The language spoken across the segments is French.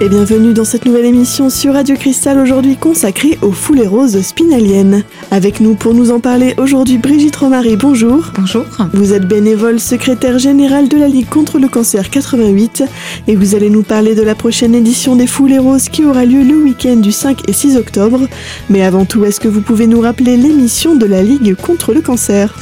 et bienvenue dans cette nouvelle émission sur Radio Cristal aujourd'hui consacrée aux foulées roses spinaliennes. Avec nous pour nous en parler aujourd'hui Brigitte Romary, bonjour. Bonjour. Vous êtes bénévole secrétaire générale de la Ligue contre le cancer 88 et vous allez nous parler de la prochaine édition des foulées roses qui aura lieu le week-end du 5 et 6 octobre. Mais avant tout, est-ce que vous pouvez nous rappeler l'émission de la Ligue contre le cancer?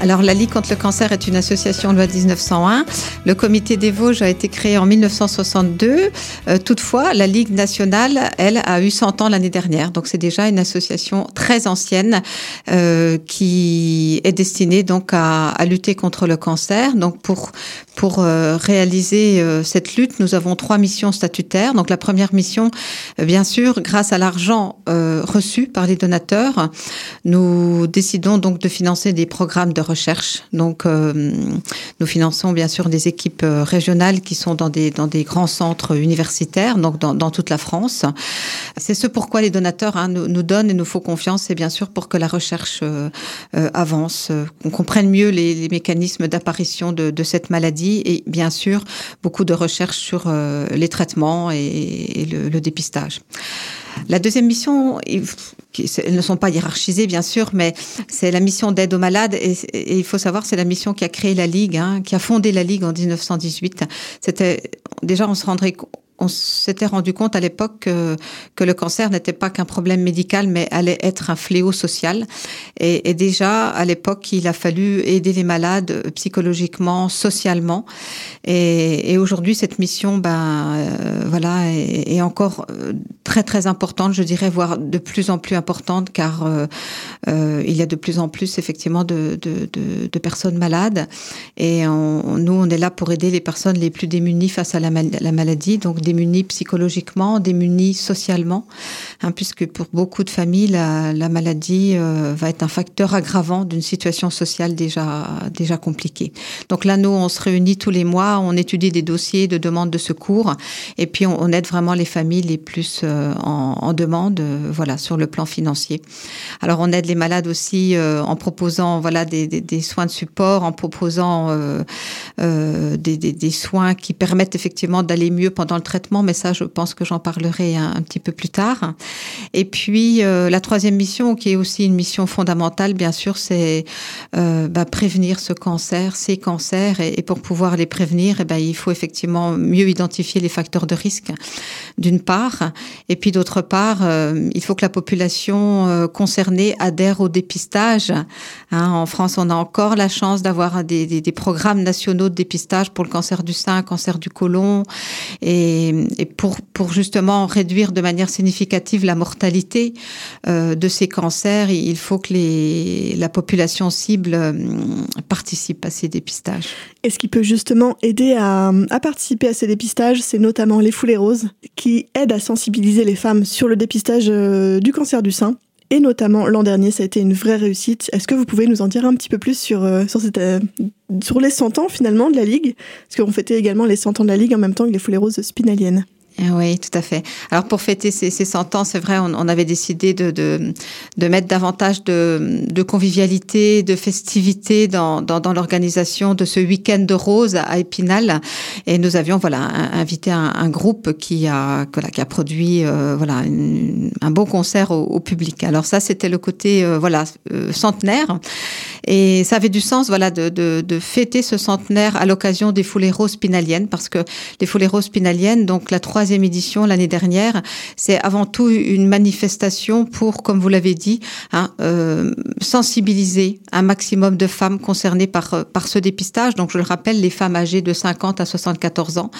Alors la Ligue contre le cancer est une association loi 1901. Le comité des Vosges a été créé en 1962. Euh, toutefois, la Ligue nationale, elle, a eu 100 ans l'année dernière. Donc, c'est déjà une association très ancienne euh, qui est destinée donc à, à, lutter contre le cancer. Donc, pour pour euh, réaliser euh, cette lutte, nous avons trois missions statutaires. Donc, la première mission, bien sûr, grâce à l'argent reçu par les donateurs, nous décidons donc de financer des programmes de recherche. Donc, nous finançons bien sûr des équipes régionales qui sont dans des dans des grands centres universitaires, donc dans, toute la France. C'est ce pourquoi les donateurs hein, nous, donnent et nous font confiance, c'est bien sûr pour que la recherche euh, euh, avance, euh, qu'on comprenne mieux les, mécanismes d'apparition de, cette maladie et bien sûr beaucoup de recherches sur les traitements et, et le, dépistage. La deuxième mission, elles ne sont pas hiérarchisées bien sûr, mais c'est la mission d'aide aux malades et, et, il faut savoir c'est la mission qui a créé la Ligue, hein, qui a fondé la Ligue en 1918. C'était déjà on se rendrait on s'était rendu compte à l'époque que, le cancer n'était pas qu'un problème médical, mais allait être un fléau social. Et, déjà, à l'époque, il a fallu aider les malades psychologiquement, socialement. Et, aujourd'hui, cette mission, ben, euh, voilà, est, encore euh, très très importante, je dirais, voire de plus en plus importante, car euh, il y a de plus en plus effectivement de, personnes malades. Et nous, on est là pour aider les personnes les plus démunies face à la, la maladie, donc démunis psychologiquement, démunis socialement, hein, puisque pour beaucoup de familles, la, la maladie euh, va être un facteur aggravant d'une situation sociale déjà, déjà compliquée. Donc là, nous, on se réunit tous les mois, on étudie des dossiers de demande de secours, et puis on, aide vraiment les familles les plus euh, en, demande, euh, voilà, sur le plan financier. Alors on aide les malades aussi en proposant, voilà, des, soins de support, en proposant des, des soins qui permettent effectivement d'aller mieux pendant le traitement mais ça, je pense que j'en parlerai un, petit peu plus tard. Et puis, euh, la troisième mission, qui est aussi une mission fondamentale, bien sûr, c'est euh, bah, prévenir ce cancer, ces cancers. Et, pour pouvoir les prévenir, eh ben, il faut effectivement mieux identifier les facteurs de risque, d'une part. Et puis, d'autre part, euh, il faut que la population concernée adhère au dépistage. Hein, en France, on a encore la chance d'avoir des, des, des programmes nationaux de dépistage pour le cancer du sein, cancer du côlon. Et et, pour, pour justement réduire de manière significative la mortalité euh, de ces cancers, il faut que la population cible euh, participe à ces dépistages. Et ce qui peut justement aider à, à participer à ces dépistages, c'est notamment les foulées roses qui aident à sensibiliser les femmes sur le dépistage euh, du cancer du sein et notamment l'an dernier, ça a été une vraie réussite. Est-ce que vous pouvez nous en dire un petit peu plus sur, euh, sur, cette, euh, sur les 100 ans finalement de la Ligue? Parce qu'on fêtait également les 100 ans de la Ligue en même temps que les foulées roses spinaliennes. Ah oui, tout à fait. Alors pour fêter ces, ces 100 ans, c'est vrai, on, avait décidé de, mettre davantage de, convivialité, de festivité dans, l'organisation de ce week-end de rose à Épinal. Et nous avions voilà invité un, groupe qui a, produit euh, voilà un beau concert au, public. Alors ça, c'était le côté euh, voilà euh, centenaire. Et ça avait du sens voilà de, de, fêter ce centenaire à l'occasion des foulées roses spinaliennes parce que les foulées roses spinaliennes, donc la troisième édition l'année dernière, c'est avant tout une manifestation pour, comme vous l'avez dit, hein, euh, sensibiliser un maximum de femmes concernées par, par ce dépistage. Donc, je le rappelle, les femmes âgées de 50 à 74 ans,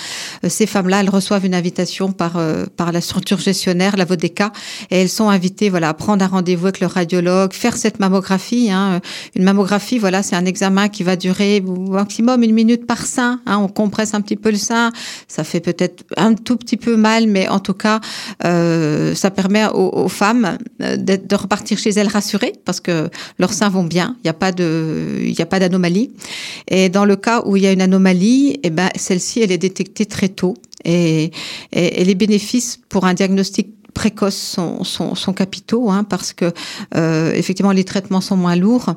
euh, ces femmes-là, elles reçoivent une invitation par, euh, par la structure gestionnaire, la VODECA, et elles sont invitées voilà, à prendre un rendez-vous avec le radiologue, faire cette mammographie. Hein. Une mammographie, voilà, c'est un examen qui va durer au maximum une minute par sein. Hein. On compresse un petit peu le sein, ça fait peut-être un tout petit peu mal, mais en tout cas, euh, ça permet aux, aux femmes euh, de repartir chez elles rassurées parce que leurs seins vont bien, il n'y a pas d'anomalie. Et dans le cas où il y a une anomalie, eh ben celle-ci, elle est détectée très tôt. Et, et les bénéfices pour un diagnostic précoces sont, capitaux, hein, parce que euh, effectivement les traitements sont moins lourds.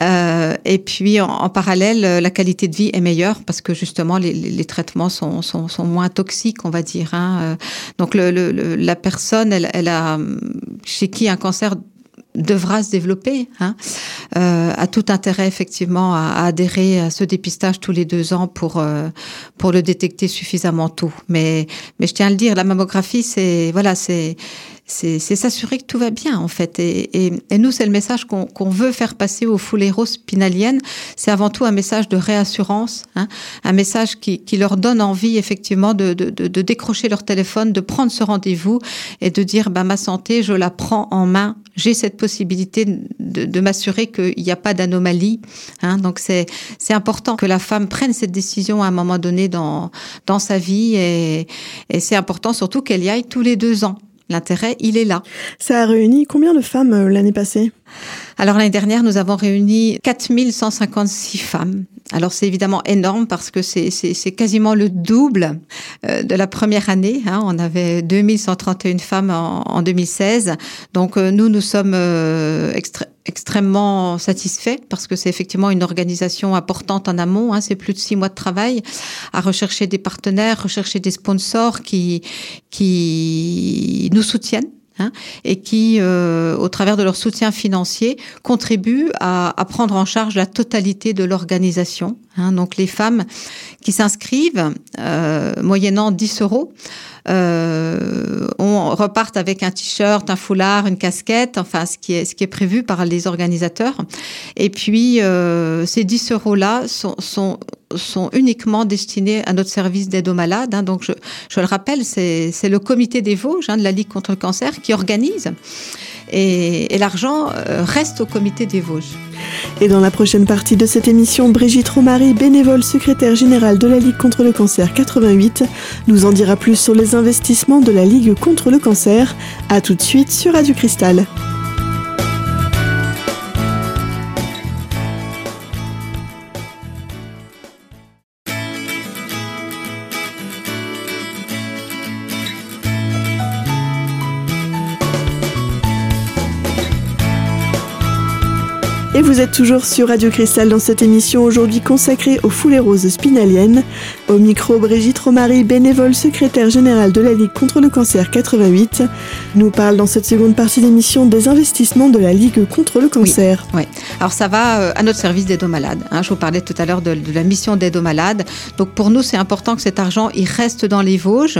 Euh, et puis en, parallèle, la qualité de vie est meilleure parce que justement les, traitements sont, sont, sont, moins toxiques, on va dire. Hein. Euh, donc la personne, elle, elle a chez qui un cancer devra se développer, hein, euh, a tout intérêt effectivement à, à, adhérer à ce dépistage tous les deux ans pour euh, pour le détecter suffisamment tôt. Mais mais je tiens à le dire, la mammographie, c'est voilà, c'est c'est s'assurer que tout va bien en fait. Et, et, et nous, c'est le message qu'on qu'on veut faire passer aux fouléros spinaliennes. C'est avant tout un message de réassurance, hein, un message qui, qui, leur donne envie effectivement de, de, de, de décrocher leur téléphone, de prendre ce rendez-vous et de dire bah, ma santé, je la prends en main. J'ai cette possibilité de, de m'assurer qu'il n'y a pas d'anomalie. Hein. Donc c'est important que la femme prenne cette décision à un moment donné dans, dans sa vie et, et c'est important surtout qu'elle y aille tous les deux ans. L'intérêt, il est là. Ça a réuni combien de femmes euh, l'année passée? Alors l'année dernière, nous avons réuni 4156 femmes. Alors c'est évidemment énorme parce que c'est quasiment le double euh, de la première année. Hein. On avait 2131 femmes en, en 2016. Donc euh, nous, nous sommes euh, extrêmement satisfaits parce que c'est effectivement une organisation importante en amont. Hein. C'est plus de six mois de travail à rechercher des partenaires, rechercher des sponsors qui, qui nous soutiennent Hein, et qui, euh, au travers de leur soutien financier, contribuent à, à prendre en charge la totalité de l'organisation. Hein. Donc les femmes qui s'inscrivent, euh, moyennant 10 euros, euh, on repart avec un t-shirt, un foulard, une casquette, enfin ce qui est ce qui est prévu par les organisateurs. Et puis euh, ces 10 euros là sont, sont sont uniquement destinés à notre service d'aide aux malades. Hein. Donc, je, je, le rappelle, c'est le comité des Vosges hein, de la Ligue contre le cancer qui organise. Et, l'argent euh, reste au comité des Vosges. Et dans la prochaine partie de cette émission, Brigitte Romary, bénévole secrétaire générale de la Ligue contre le cancer 88, nous en dira plus sur les investissements de la Ligue contre le cancer. A tout de suite sur Radio Cristal. Vous êtes toujours sur Radio Cristal dans cette émission aujourd'hui consacrée aux foulées roses spinaliennes. Au micro, Brigitte Romary, bénévole secrétaire générale de la Ligue contre le cancer 88, nous parle dans cette seconde partie d'émission des investissements de la Ligue contre le cancer. Oui, alors ça va euh, à notre service d'aide aux malades. Hein. Je vous parlais tout à l'heure de, de, la mission d'aide aux malades. Donc pour nous, c'est important que cet argent, il reste dans les Vosges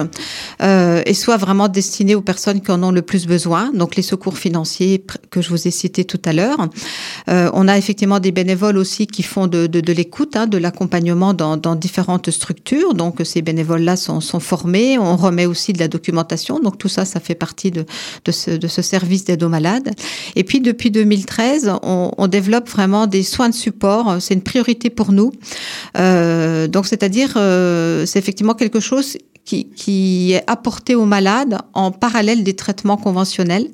euh, et soit vraiment destiné aux personnes qui en ont le plus besoin. Donc les secours financiers que je vous ai cités tout à l'heure. Euh, on a effectivement des bénévoles aussi qui font de, l'écoute, hein, de l'accompagnement dans, différentes structures. Donc ces bénévoles-là sont, formés. On remet aussi de la documentation. Donc tout ça, ça fait partie de, de, ce, de ce, service d'aide aux malades. Et puis depuis 2013, on, on, développe vraiment des soins de support. C'est une priorité pour nous. Euh, donc c'est-à-dire, euh, c'est effectivement quelque chose qui, qui, est apporté aux malades en parallèle des traitements conventionnels.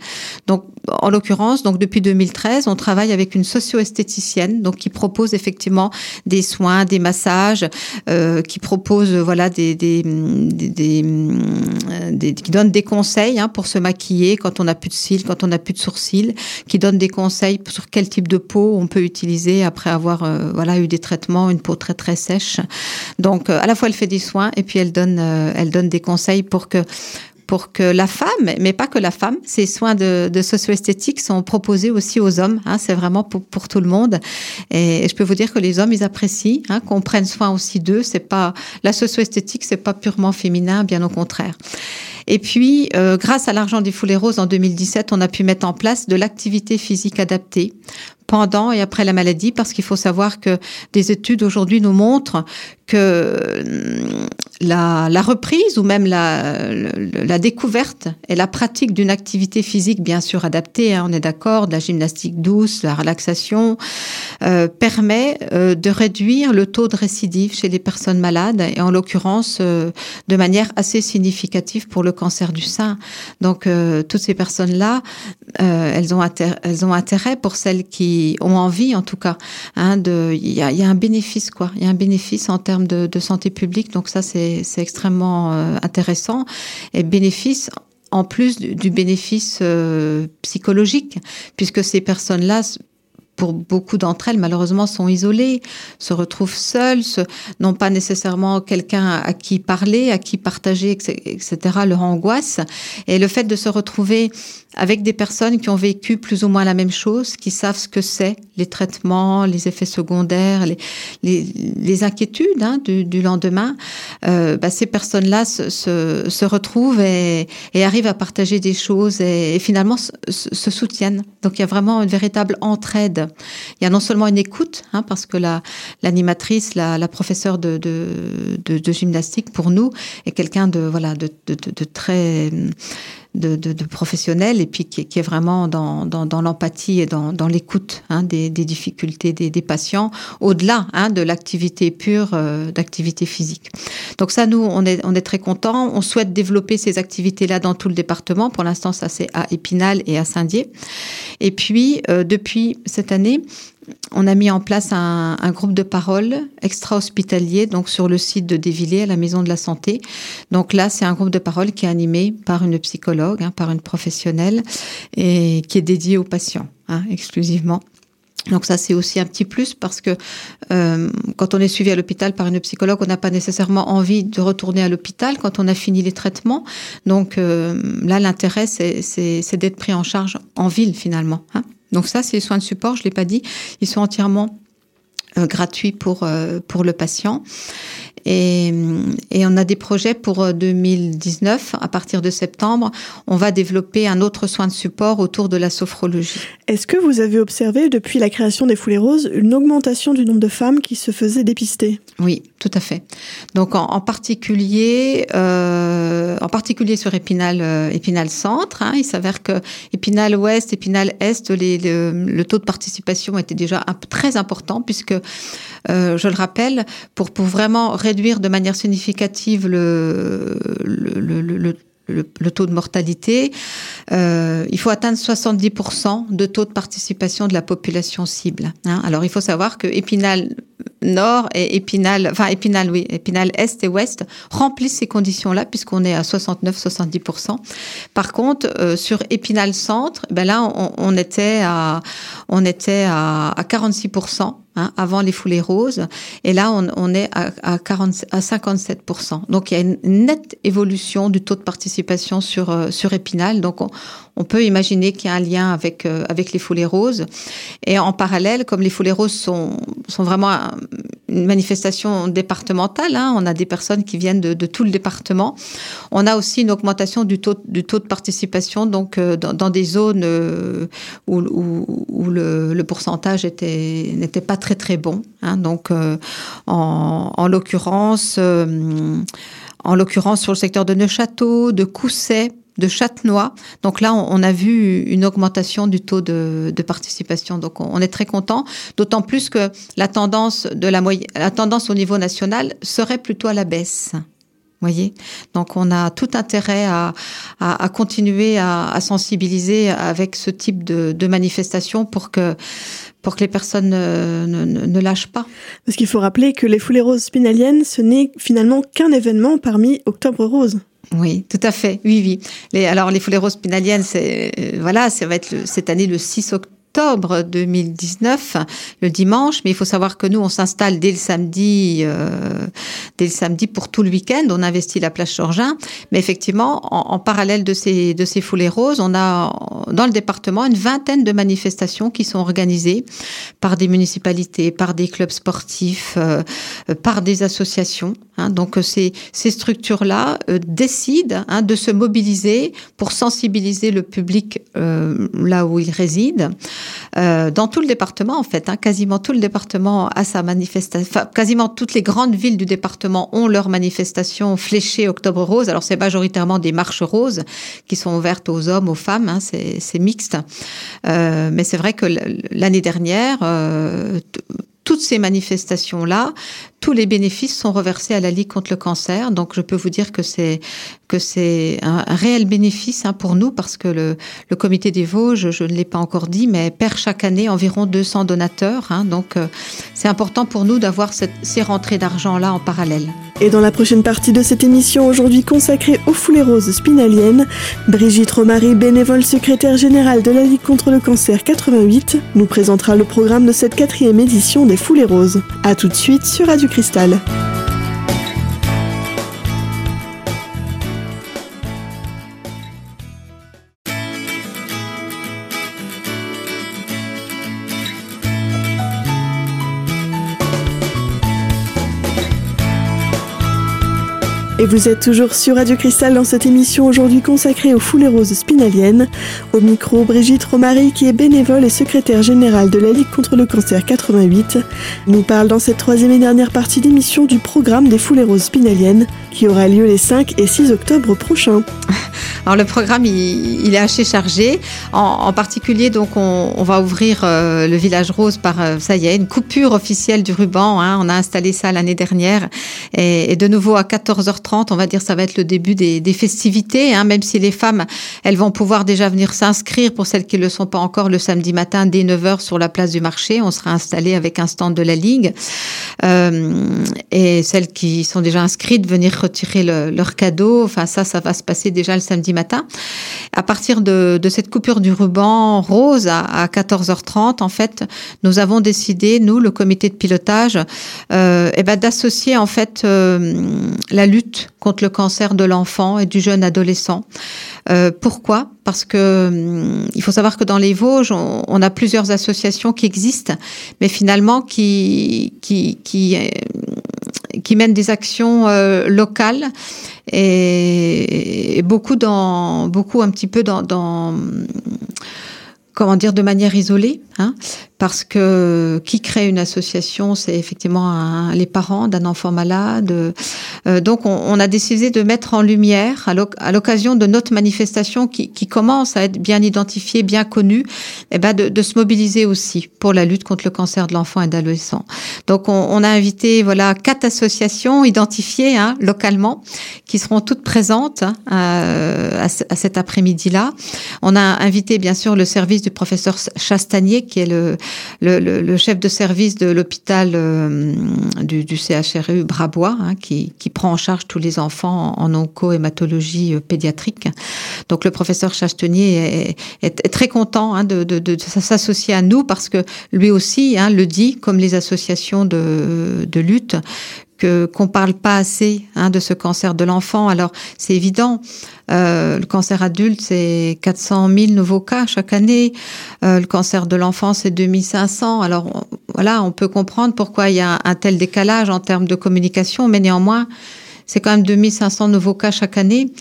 Donc, en l'occurrence, donc depuis 2013, on travaille avec une socio-esthéticienne, donc qui propose effectivement des soins, des massages, euh, qui propose voilà des, des, des, des, qui donne des conseils hein, pour se maquiller quand on n'a plus de cils, quand on n'a plus de sourcils, qui donne des conseils sur quel type de peau on peut utiliser après avoir euh, voilà eu des traitements, une peau très très sèche. Donc, euh, à la fois elle fait des soins et puis elle donne euh, elle donne des conseils pour que pour que la femme, mais pas que la femme, ces soins de, de socio-esthétique sont proposés aussi aux hommes. Hein, c'est vraiment pour, pour, tout le monde. Et, je peux vous dire que les hommes, ils apprécient hein, qu'on prenne soin aussi d'eux. C'est pas la socio-esthétique, c'est pas purement féminin, bien au contraire. Et puis, euh, grâce à l'argent des foulées roses en 2017, on a pu mettre en place de l'activité physique adaptée pendant et après la maladie, parce qu'il faut savoir que des études aujourd'hui nous montrent que la, la, reprise ou même la, la, la, découverte et la pratique d'une activité physique bien sûr adaptée, hein, on est d'accord, de la gymnastique douce, la relaxation, euh, permet euh, de réduire le taux de récidive chez les personnes malades et en l'occurrence euh, de manière assez significative pour le cancer du sein. Donc euh, toutes ces personnes-là, euh, elles, ont elles ont intérêt pour celles qui ont envie en tout cas. Hein, il y a, y a un bénéfice quoi, il y a un bénéfice en termes de, de santé publique. Donc ça c'est c'est extrêmement euh, intéressant et bénéfice en plus du, bénéfice psychologique, puisque ces personnes-là pour beaucoup d'entre elles, malheureusement, sont isolées, se retrouvent seules, n'ont pas nécessairement quelqu'un à qui parler, à qui partager, etc., leur angoisse. Et le fait de se retrouver avec des personnes qui ont vécu plus ou moins la même chose, qui savent ce que c'est, les traitements, les effets secondaires, les, inquiétudes hein, du, lendemain, euh, bah, ces personnes-là se, retrouvent et, arrivent à partager des choses et, finalement se, soutiennent. Donc il y a vraiment une véritable entraide. Il y a non seulement une écoute, hein, parce que la l'animatrice, la, professeure de, de, gymnastique pour nous est quelqu'un de voilà de, de très de, et puis qui, est vraiment dans, dans, l'empathie et dans, l'écoute hein, des, difficultés des, des patients, au-delà hein, de l'activité pure, euh, d'activité physique. Donc ça, nous, on est, très contents. On souhaite développer ces activités-là dans tout le département. Pour l'instant, ça c'est à Épinal et à Saint-Dié. Et puis, euh, depuis cette année, on a mis en place un, groupe de parole extra-hospitalier, donc sur le site de Dévillers, à la Maison de la Santé. Donc là, c'est un groupe de parole qui est animé par une psychologue, hein, par une professionnelle, et qui est dédié aux patients, hein, exclusivement. Donc ça, c'est aussi un petit plus parce que euh, quand on est suivi à l'hôpital par une psychologue, on n'a pas nécessairement envie de retourner à l'hôpital quand on a fini les traitements. Donc euh, là, l'intérêt, c'est d'être pris en charge en ville finalement. Hein. Donc ça, c'est les soins de support, je l'ai pas dit, ils sont entièrement euh, gratuits pour pour le patient. Et, et, on a des projets pour 2019. À partir de septembre, on va développer un autre soin de support autour de la sophrologie. Est-ce que vous avez observé, depuis la création des Foulées Roses, une augmentation du nombre de femmes qui se faisaient dépister? Oui, tout à fait. Donc, en, euh, particulier sur Épinal, euh, hein, il s'avère que Épinal Ouest, Épinal Est, le, taux de participation était déjà très important, puisque, euh, je le rappelle, pour, pour vraiment réduire de manière significative le, le, le, le taux de mortalité, euh, il faut atteindre 70% de taux de participation de la population cible. Hein. Alors il faut savoir que Épinal Nord et Épinal, enfin Épinal, oui, Épinal Est et Ouest remplissent ces conditions-là puisqu'on est à 69-70%. Par contre, euh, sur Épinal Centre, ben là, on, était à, on était à 46%. Hein, avant les foulées roses. Et là, on, est à, à, 40, à 57%. Donc, il y a une nette évolution du taux de participation sur, euh, sur Épinal. Donc, on, on peut imaginer qu'il y a un lien avec, euh, avec les foulées roses. Et en parallèle, comme les foulées roses sont, sont vraiment une manifestation départementale, hein, on a des personnes qui viennent de, tout le département, on a aussi une augmentation du taux, du taux de participation donc, euh, dans, des zones euh, où, où, le, pourcentage n'était pas très très bon. Hein, donc, en, en l'occurrence, en l'occurrence sur le secteur de Neuchâteau, de Cousset, de Châtenois. Donc là, on, a vu une augmentation du taux de, participation. Donc on, est très content, d'autant plus que la tendance de la la tendance au niveau national serait plutôt à la baisse. Voyez, donc on a tout intérêt à, à, continuer à, sensibiliser avec ce type de, manifestation pour que pour que les personnes ne, ne, ne lâchent pas. Parce qu'il faut rappeler que les foulées roses spinaliennes, ce n'est finalement qu'un événement parmi Octobre Rose. Oui, tout à fait. Oui, oui. Les, alors, les foulées roses pinaliennes, c'est, euh, voilà, ça va être le, cette année le 6 octobre octobre 2019, le dimanche, mais il faut savoir que nous, on s'installe dès le samedi, euh, dès le samedi pour tout le week-end. On investit la place Georgin, mais effectivement, en, parallèle de ces de ces foulées roses, on a dans le département une vingtaine de manifestations qui sont organisées par des municipalités, par des clubs sportifs, euh, par des associations. Hein. Donc ces ces structures-là euh, décident hein, de se mobiliser pour sensibiliser le public euh, là où il réside euh, dans tout le département en fait, hein, quasiment tout le département a sa manifestation, quasiment toutes les grandes villes du département ont leur manifestation fléchée Octobre Rose. Alors c'est majoritairement des marches roses qui sont ouvertes aux hommes, aux femmes, hein, c'est mixte. Euh, mais c'est vrai que l'année dernière, euh, toutes ces manifestations-là, tous les bénéfices sont reversés à la Ligue contre le cancer. Donc, je peux vous dire que c'est que c'est un, réel bénéfice hein, pour nous parce que le, le comité des Vosges, je ne l'ai pas encore dit, mais perd chaque année environ 200 donateurs. Hein, donc, euh, c'est important pour nous d'avoir ces rentrées d'argent-là en parallèle. Et dans la prochaine partie de cette émission, aujourd'hui consacrée aux foulées roses spinaliennes, Brigitte Romary, bénévole secrétaire générale de la Ligue contre le cancer 88, nous présentera le programme de cette quatrième édition des foulées roses. A tout de suite sur Radio Cristal. Et vous êtes toujours sur Radio Cristal dans cette émission aujourd'hui consacrée aux foulées roses spinaliennes. Au micro, Brigitte Romary, qui est bénévole et secrétaire générale de la Ligue contre le cancer 88, nous parle dans cette troisième et dernière partie d'émission du programme des foulées roses spinaliennes qui aura lieu les 5 et 6 octobre prochains. Alors le programme, il, est assez chargé. En, particulier, donc, on, va ouvrir euh, le village rose par, euh, ça y est, une coupure officielle du ruban. Hein. On a installé ça l'année dernière. Et, de nouveau, à 14h30, on va dire, ça va être le début des, festivités. Hein. Même si les femmes, elles vont pouvoir déjà venir s'inscrire pour celles qui ne le sont pas encore le samedi matin dès 9h sur la place du marché. On sera installé avec un stand de la Ligue. Euh, et celles qui sont déjà inscrites, venir retirer leur cadeau. Enfin, ça, ça va se passer déjà le samedi matin. À partir de, cette coupure du ruban rose à, 14h30, en fait, nous avons décidé, nous, le comité de pilotage, euh, eh ben, d'associer en fait euh, la lutte contre le cancer de l'enfant et du jeune adolescent. Euh, pourquoi? Parce que hum, il faut savoir que dans les Vosges, on, a plusieurs associations qui existent, mais finalement qui qui qui, qui mènent des actions locales et, beaucoup dans beaucoup un petit peu dans, dans comment dire de manière isolée hein parce que qui crée une association, c'est effectivement les parents d'un enfant malade. Euh, donc, on, a décidé de mettre en lumière, à l'occasion de notre manifestation qui, commence à être bien identifiée, bien connue, eh ben de, se mobiliser aussi pour la lutte contre le cancer de l'enfant et de l'adolescent. Donc, on, a invité voilà quatre associations identifiées hein, localement qui seront toutes présentes hein, à, cet après-midi-là. On a invité bien sûr le service du professeur Chastanier, qui est le le, chef de service de l'hôpital euh, du, du, CHRU Brabois, hein, qui, prend en charge tous les enfants en, onco-hématologie euh, pédiatrique. Donc le professeur Chastenier est, très content hein, de, s'associer à nous parce que lui aussi hein, le dit, comme les associations de lutte, que qu'on parle pas assez hein, de ce cancer de l'enfant. Alors c'est évident, euh, le cancer adulte c'est 400 000 nouveaux cas chaque année, euh, le cancer de l'enfant c'est 2500. Alors voilà, on peut comprendre pourquoi il y a un tel décalage en termes de communication, mais néanmoins c'est quand même 2500 nouveaux cas chaque année.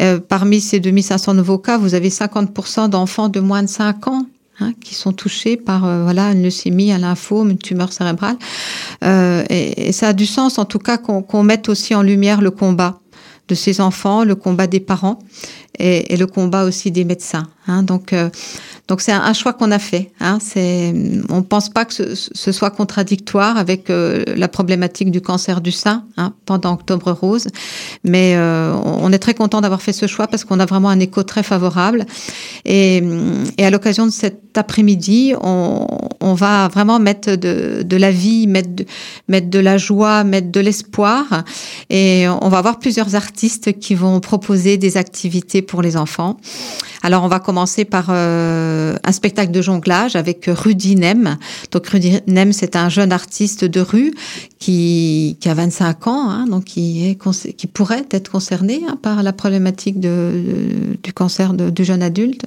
Euh, parmi ces 2500 nouveaux cas, vous avez 50% d'enfants de moins de 5 ans Hein, qui sont touchés par euh, voilà une leucémie, un lymphome, une tumeur cérébrale. Euh, et, ça a du sens, en tout cas, qu'on mette aussi en lumière le combat de ces enfants, le combat des parents et, et le combat aussi des médecins. Hein. Donc, euh, donc c'est un, choix qu'on a fait. Hein. C'est, on pense pas que ce, soit contradictoire avec euh, la problématique du cancer du sein hein, pendant Octobre Rose, mais euh, on est très content d'avoir fait ce choix parce qu'on a vraiment un écho très favorable. Et, et à l'occasion de cet après-midi, on, on, va vraiment mettre de, de la vie, mettre mettre de la joie, mettre de l'espoir, et on va avoir plusieurs artistes qui vont proposer des activités pour les enfants. Alors on va commencer par euh, un spectacle de jonglage avec Rudy Nem. Donc Rudy Nem, c'est un jeune artiste de rue qui, a 25 ans, hein, donc qui, pourrait être concerné hein, par la problématique du cancer de, du jeune adulte.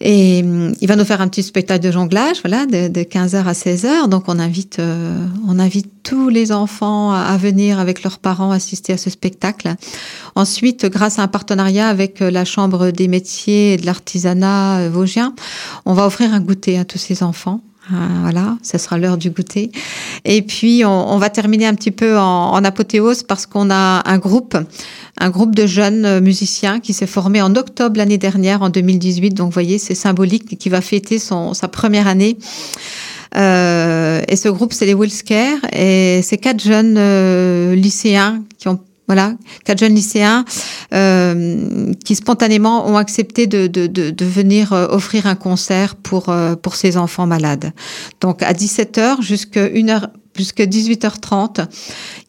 Et hum, il va nous faire un petit spectacle de jonglage, voilà, de, de 15h à 16h. Donc on invite, euh, on invite tous les enfants à, venir avec leurs parents assister à ce spectacle. Ensuite, grâce à un partenariat avec euh, la Chambre des métiers et de l'artisanat euh, vosgien, on va offrir un goûter à tous ces enfants. Voilà, ce sera l'heure du goûter. Et puis, on, va terminer un petit peu en, apothéose parce qu'on a un groupe un groupe de jeunes euh, musiciens qui s'est formé en octobre l'année dernière, en 2018. Donc, vous voyez, c'est symbolique, qui va fêter sa première année. Et ce groupe, c'est les Wilsker. Et c'est quatre jeunes lycéens qui ont voilà, quatre jeunes lycéens euh, qui spontanément ont accepté de, de, de, de venir euh, offrir un concert pour, euh, pour ces enfants malades. Donc à 17h jusqu'à 1h jusqu'à 18h30.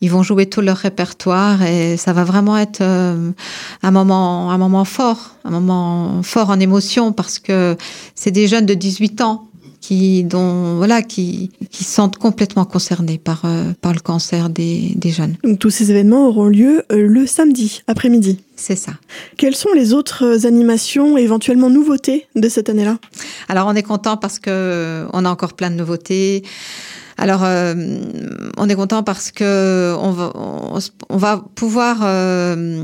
Ils vont jouer tout leur répertoire et ça va vraiment être un moment, un moment fort, un moment fort en émotion parce que c'est des jeunes de 18 ans qui, dont, voilà, qui, qui sont complètement concernés par, euh, par le cancer des, des jeunes. Donc tous ces événements auront lieu euh, le samedi après-midi. C'est ça. Quelles sont les autres animations, éventuellement nouveautés de cette année-là? Alors on est content parce que on a encore plein de nouveautés. Alors, euh, on est content parce que on va, on, va pouvoir euh,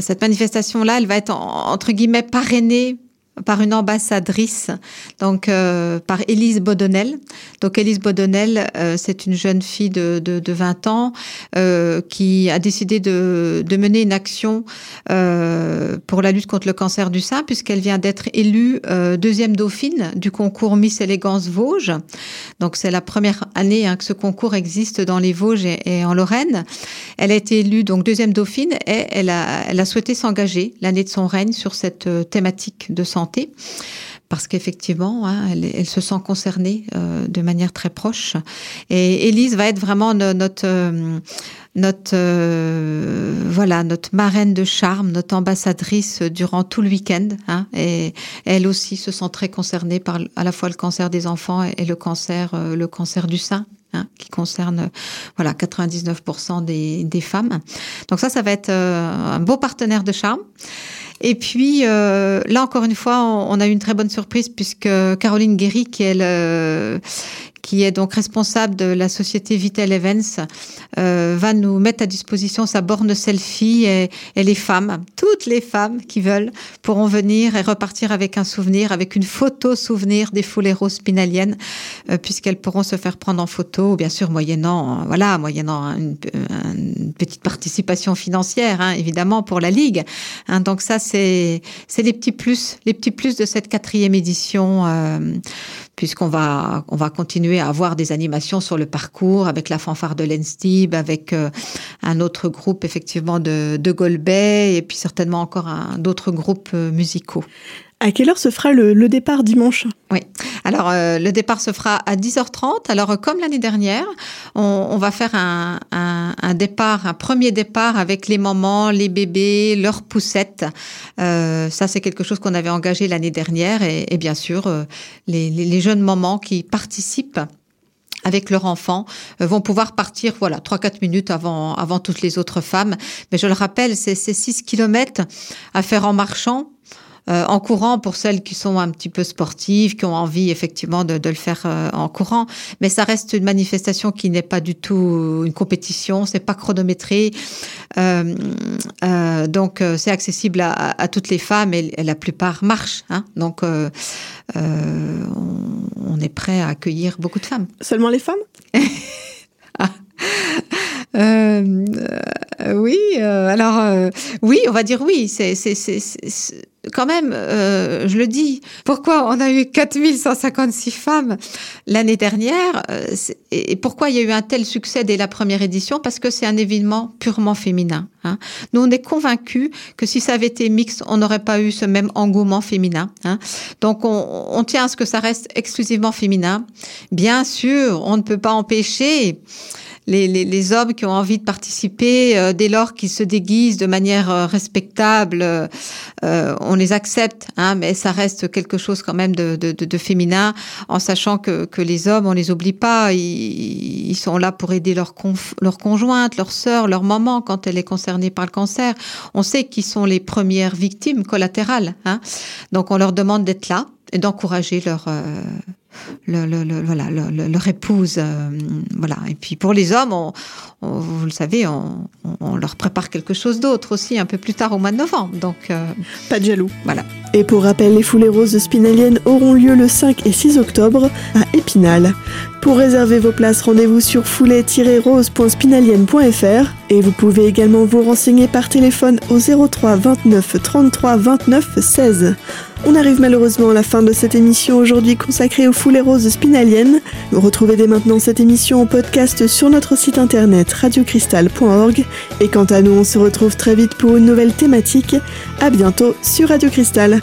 cette manifestation-là, elle va être entre guillemets parrainée par une ambassadrice, donc euh, par Élise Baudonnel. Donc Élise Baudonnel, euh, c'est une jeune fille de, de, de 20 ans euh, qui a décidé de, de, mener une action euh, pour la lutte contre le cancer du sein, puisqu'elle vient d'être élue euh, deuxième dauphine du concours Miss Élégance Vosges. Donc c'est la première année hein, que ce concours existe dans les Vosges et, et, en Lorraine. Elle a été élue donc deuxième dauphine et elle a, elle a souhaité s'engager l'année de son règne sur cette thématique de santé parce qu'effectivement, hein, elle, se sent concernée euh, de manière très proche. Et Élise va être vraiment notre euh, euh, voilà notre marraine de charme, notre ambassadrice durant tout le week-end. Hein, et elle aussi se sent très concernée par à la fois le cancer des enfants et le cancer le cancer du sein. Hein, qui concerne voilà 99% des, des femmes. Donc ça, ça va être un beau partenaire de charme. Et puis euh, là encore une fois, on, a eu une très bonne surprise puisque Caroline Guéry, qui est qui est donc responsable de la société Vitel Events, euh, va nous mettre à disposition sa borne selfie et, et, les femmes, toutes les femmes qui veulent, pourront venir et repartir avec un souvenir, avec une photo souvenir des fouléros spinaliennes, euh, puisqu'elles pourront se faire prendre en photo, bien sûr moyennant, voilà, moyennant une, une petite participation financière, hein, évidemment pour la ligue. Hein, donc ça, c'est c'est les petits plus, les petits plus de cette quatrième édition. Euh, puisqu'on va, on va continuer à avoir des animations sur le parcours avec la fanfare de l'Enstib, avec euh, un autre groupe effectivement de, de Golbet et puis certainement encore d'autres groupes euh, musicaux. À quelle heure se fera le, départ dimanche? Oui, alors euh, le départ se fera à 10h30. Alors comme l'année dernière, on, va faire un, départ, un premier départ avec les mamans, les bébés, leurs poussettes. Euh, ça c'est quelque chose qu'on avait engagé l'année dernière. Et, bien sûr euh, les, jeunes mamans qui participent avec leur enfant euh, vont pouvoir partir voilà 3 4 minutes avant avant toutes les autres femmes. Mais je le rappelle c'est 6 kilomètres à faire en marchant euh, en courant pour celles qui sont un petit peu sportives, qui ont envie effectivement de, de le faire euh, en courant. Mais ça reste une manifestation qui n'est pas du tout une compétition, c'est pas chronométré. Euh, donc c'est accessible à, à, toutes les femmes et, et la plupart marchent. Hein. Donc on, on est prêt à accueillir beaucoup de femmes. Seulement les femmes? Euh, euh, oui, euh, alors oui, on va dire oui. C'est quand même, euh, je le dis. Pourquoi on a eu 4156 femmes l'année dernière et pourquoi il y a eu un tel succès dès la première édition? Parce que c'est un événement purement féminin. Hein. Nous, on est convaincus que si ça avait été mixte, on n'aurait pas eu ce même engouement féminin. Hein. Donc, on, on tient à ce que ça reste exclusivement féminin. Bien sûr, on ne peut pas empêcher les, les, les, hommes qui ont envie de participer, euh, dès lors qu'ils se déguisent de manière euh, respectable, euh, on les accepte, hein, mais ça reste quelque chose quand même de, de, de, féminin, en sachant que, que, les hommes, on les oublie pas, ils, ils sont là pour aider leur conjointe, leur sœur, leur maman quand elle est concernée par le cancer. On sait qu'ils sont les premières victimes collatérales, hein, donc on leur demande d'être là et d'encourager leur euh, le, le, le, voilà, le, leur épouse. Euh, voilà. Et puis pour les hommes, on, on, vous le savez, on, on, leur prépare quelque chose d'autre aussi un peu plus tard au mois de novembre. Donc, euh, pas de jaloux. Voilà. Et pour rappel, les foulées roses spinaliennes auront lieu le 5 et 6 octobre à Épinal. Pour réserver vos places, rendez-vous sur foulet-rose.spinalienne.fr et vous pouvez également vous renseigner par téléphone au 03 29 33 29 16. On arrive malheureusement à la fin de cette émission aujourd'hui consacrée aux foulées roses spinaliennes. Vous retrouvez dès maintenant cette émission en podcast sur notre site internet radiocristal.org. Et quant à nous, on se retrouve très vite pour une nouvelle thématique. À bientôt sur Radio Cristal.